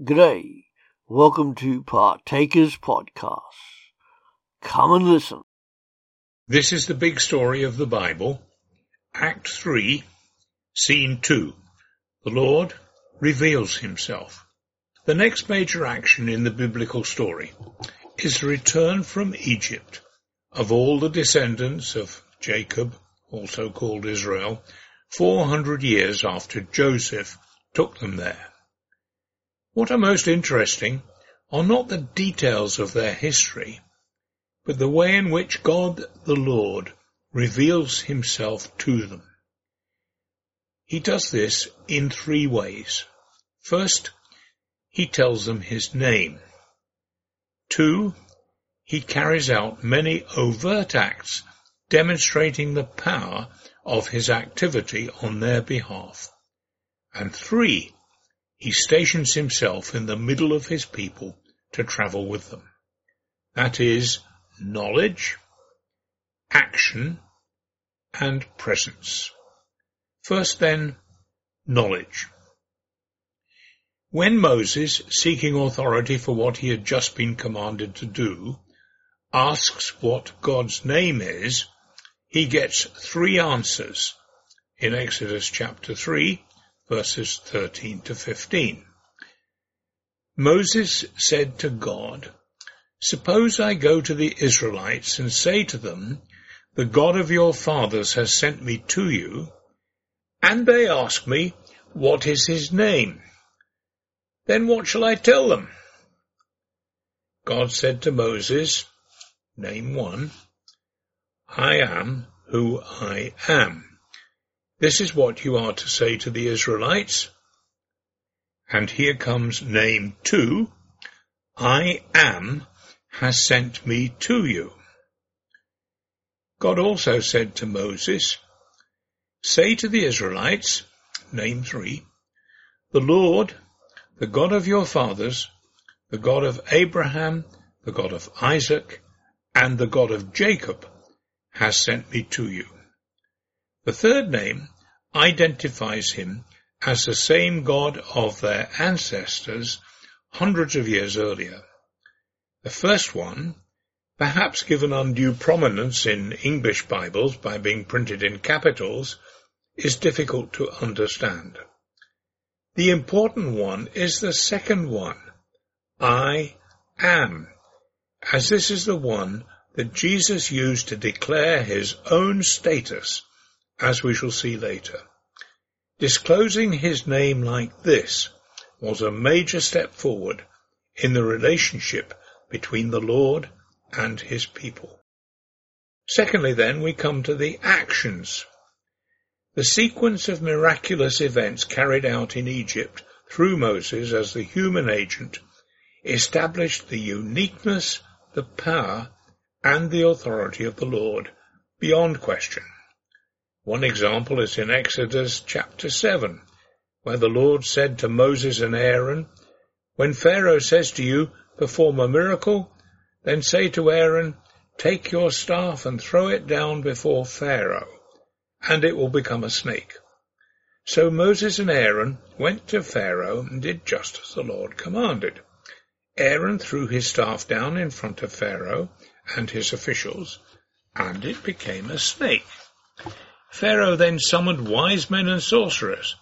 G'day. Welcome to Partakers Podcast. Come and listen. This is the big story of the Bible, Act 3, Scene 2. The Lord reveals himself. The next major action in the biblical story is the return from Egypt of all the descendants of Jacob, also called Israel, 400 years after Joseph took them there. What are most interesting are not the details of their history, but the way in which God the Lord reveals himself to them. He does this in three ways. First, he tells them his name. Two, he carries out many overt acts demonstrating the power of his activity on their behalf. And three, he stations himself in the middle of his people to travel with them. That is knowledge, action, and presence. First then, knowledge. When Moses, seeking authority for what he had just been commanded to do, asks what God's name is, he gets three answers in Exodus chapter 3, verses 13 to 15. Moses said to God, Suppose I go to the Israelites and say to them, The God of your fathers has sent me to you, and they ask me, What is his name? Then what shall I tell them? God said to Moses, Name one, I am who I am. This is what you are to say to the Israelites. And here comes name two. I am has sent me to you. God also said to Moses, Say to the Israelites, name three, the Lord, the God of your fathers, the God of Abraham, the God of Isaac, and the God of Jacob, has sent me to you. The third name identifies him as the same God of their ancestors hundreds of years earlier. The first one, perhaps given undue prominence in English Bibles by being printed in capitals, is difficult to understand. The important one is the second one, I am, as this is the one that Jesus used to declare his own status, as we shall see later. Disclosing his name like this was a major step forward in the relationship between the Lord and his people. Secondly, then, we come to the actions. The sequence of miraculous events carried out in Egypt through Moses as the human agent established the uniqueness, the power, and the authority of the Lord beyond question. One example is in Exodus chapter 7, where the Lord said to Moses and Aaron, When Pharaoh says to you, perform a miracle, then say to Aaron, Take your staff and throw it down before Pharaoh, and it will become a snake. So Moses and Aaron went to Pharaoh and did just as the Lord commanded. Aaron threw his staff down in front of Pharaoh, and his officials, and it became a snake. Pharaoh then summoned wise men and sorcerers,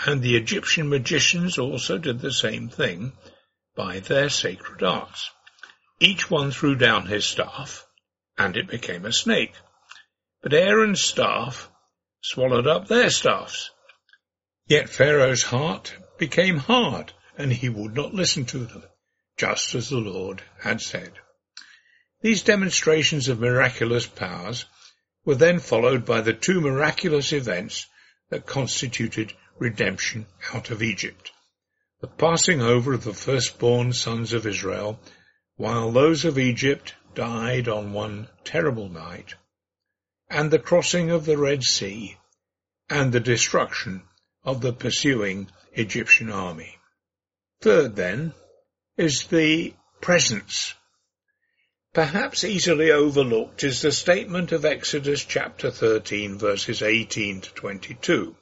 and the Egyptian magicians also did the same thing by their sacred arts. Each one threw down his staff, and it became a snake. But Aaron's staff swallowed up their staffs. Yet Pharaoh's heart became hard, and he would not listen to them, just as the Lord had said. These demonstrations of miraculous powers were then followed by the two miraculous events that constituted redemption out of Egypt. The passing over of the firstborn sons of Israel, while those of Egypt died on one terrible night, and the crossing of the Red Sea, and the destruction of the pursuing Egyptian army. Third, then, is the presence Perhaps easily overlooked is the statement of Exodus chapter 13 verses 18 to 22.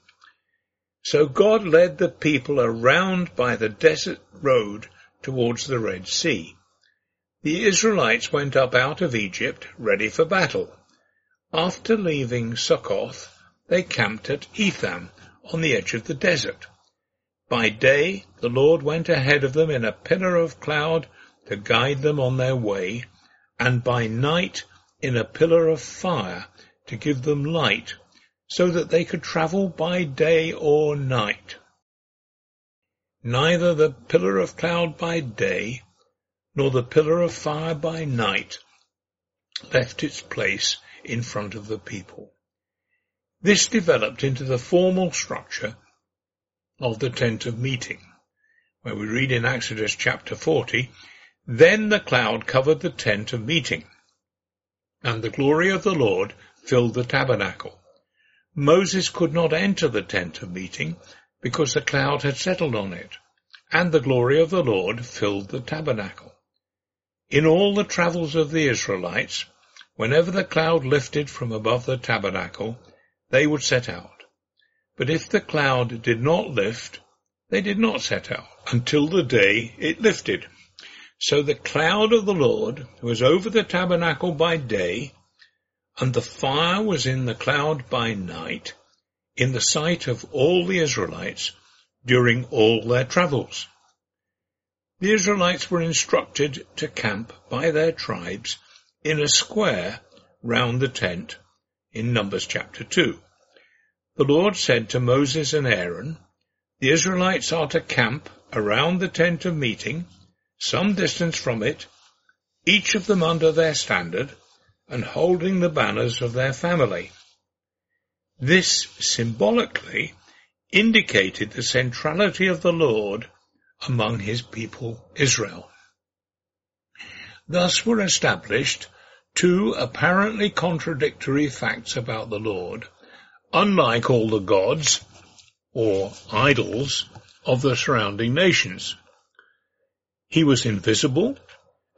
So God led the people around by the desert road towards the Red Sea. The Israelites went up out of Egypt ready for battle. After leaving Succoth, they camped at Etham on the edge of the desert. By day the Lord went ahead of them in a pillar of cloud to guide them on their way, and by night in a pillar of fire to give them light, so that they could travel by day or night. Neither the pillar of cloud by day, nor the pillar of fire by night left its place in front of the people. This developed into the formal structure of the tent of meeting, where we read in Exodus chapter 40, Then the cloud covered the tent of meeting, and the glory of the Lord filled the tabernacle. Moses could not enter the tent of meeting because the cloud had settled on it, and the glory of the Lord filled the tabernacle. In all the travels of the Israelites, whenever the cloud lifted from above the tabernacle, they would set out. But if the cloud did not lift, they did not set out until the day it lifted. So the cloud of the Lord was over the tabernacle by day, and the fire was in the cloud by night, in the sight of all the Israelites during all their travels. The Israelites were instructed to camp by their tribes in a square round the tent in Numbers chapter 2. The Lord said to Moses and Aaron, The Israelites are to camp around the tent of meeting, some distance from it, each of them under their standard, and holding the banners of their family. This symbolically indicated the centrality of the Lord among his people Israel. Thus were established two apparently contradictory facts about the Lord, unlike all the gods or idols of the surrounding nations. He was invisible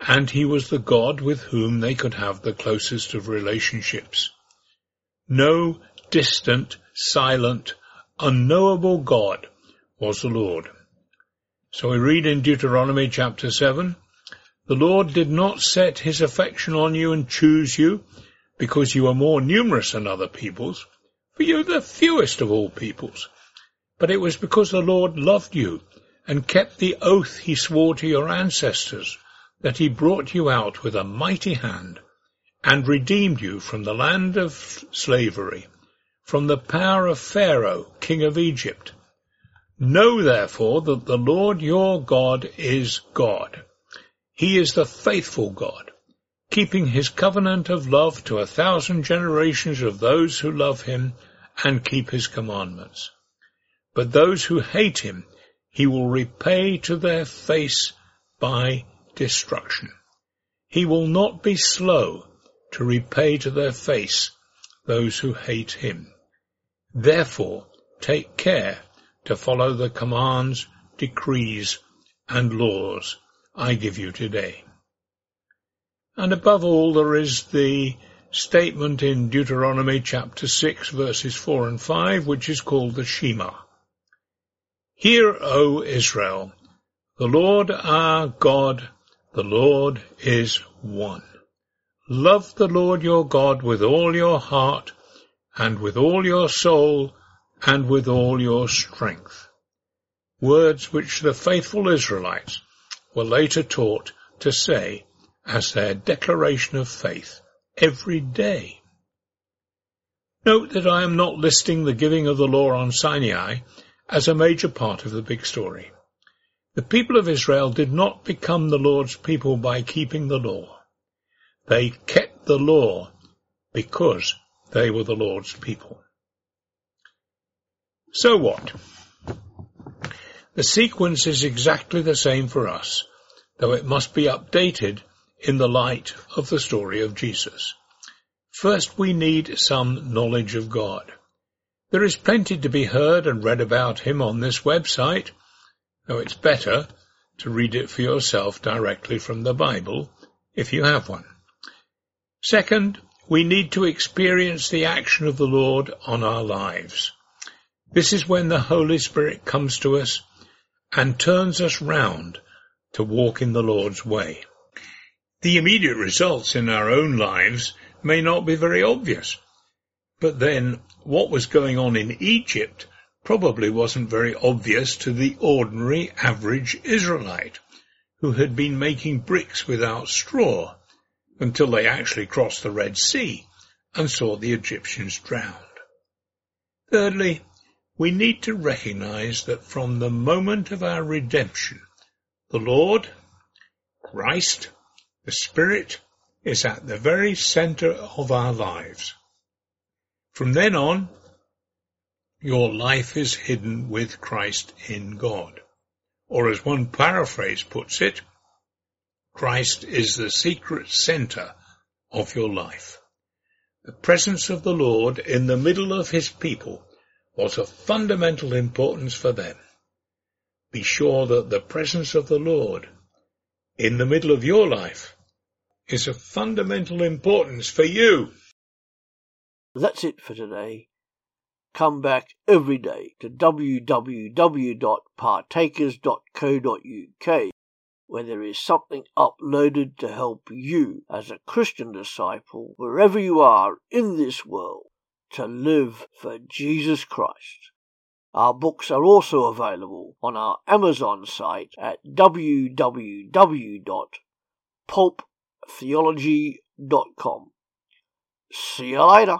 and he was the God with whom they could have the closest of relationships. No distant, silent, unknowable God was the Lord. So we read in Deuteronomy chapter 7, the Lord did not set his affection on you and choose you because you are more numerous than other peoples, for you are the fewest of all peoples. But it was because the Lord loved you and kept the oath he swore to your ancestors that he brought you out with a mighty hand and redeemed you from the land of slavery, from the power of Pharaoh, king of Egypt. Know therefore that the Lord your God is God. He is the faithful God, keeping his covenant of love to a thousand generations of those who love him and keep his commandments. But those who hate him, he will repay to their face by destruction. He will not be slow to repay to their face those who hate him. Therefore, take care to follow the commands, decrees, and laws I give you today. And above all, there is the statement in Deuteronomy chapter 6 verses 4 and 5, which is called the Shema. Hear, O Israel, the Lord our God, the Lord is one. Love the Lord your God with all your heart, and with all your soul, and with all your strength. Words which the faithful Israelites were later taught to say as their declaration of faith every day. Note that I am not listing the giving of the law on Sinai as a major part of the big story. The people of Israel did not become the Lord's people by keeping the law. They kept the law because they were the Lord's people. So what? The sequence is exactly the same for us, though it must be updated in the light of the story of Jesus. First, we need some knowledge of God. There is plenty to be heard and read about him on this website, though it's better to read it for yourself directly from the Bible, if you have one. Second, we need to experience the action of the Lord on our lives. This is when the Holy Spirit comes to us and turns us round to walk in the Lord's way. The immediate results in our own lives may not be very obvious, but then what was going on in Egypt probably wasn't very obvious to the ordinary average Israelite who had been making bricks without straw until they actually crossed the Red Sea and saw the Egyptians drowned. Thirdly, we need to recognize that from the moment of our redemption, the Lord, Christ, the Spirit is at the very center of our lives. From then on, your life is hidden with Christ in God. Or as one paraphrase puts it, Christ is the secret center of your life. The presence of the Lord in the middle of his people was of fundamental importance for them. Be sure that the presence of the Lord in the middle of your life is of fundamental importance for you. That's it for today. Come back every day to www.partakers.co.uk where there is something uploaded to help you as a Christian disciple wherever you are in this world to live for Jesus Christ. Our books are also available on our Amazon site at www.pulptheology.com. See you later.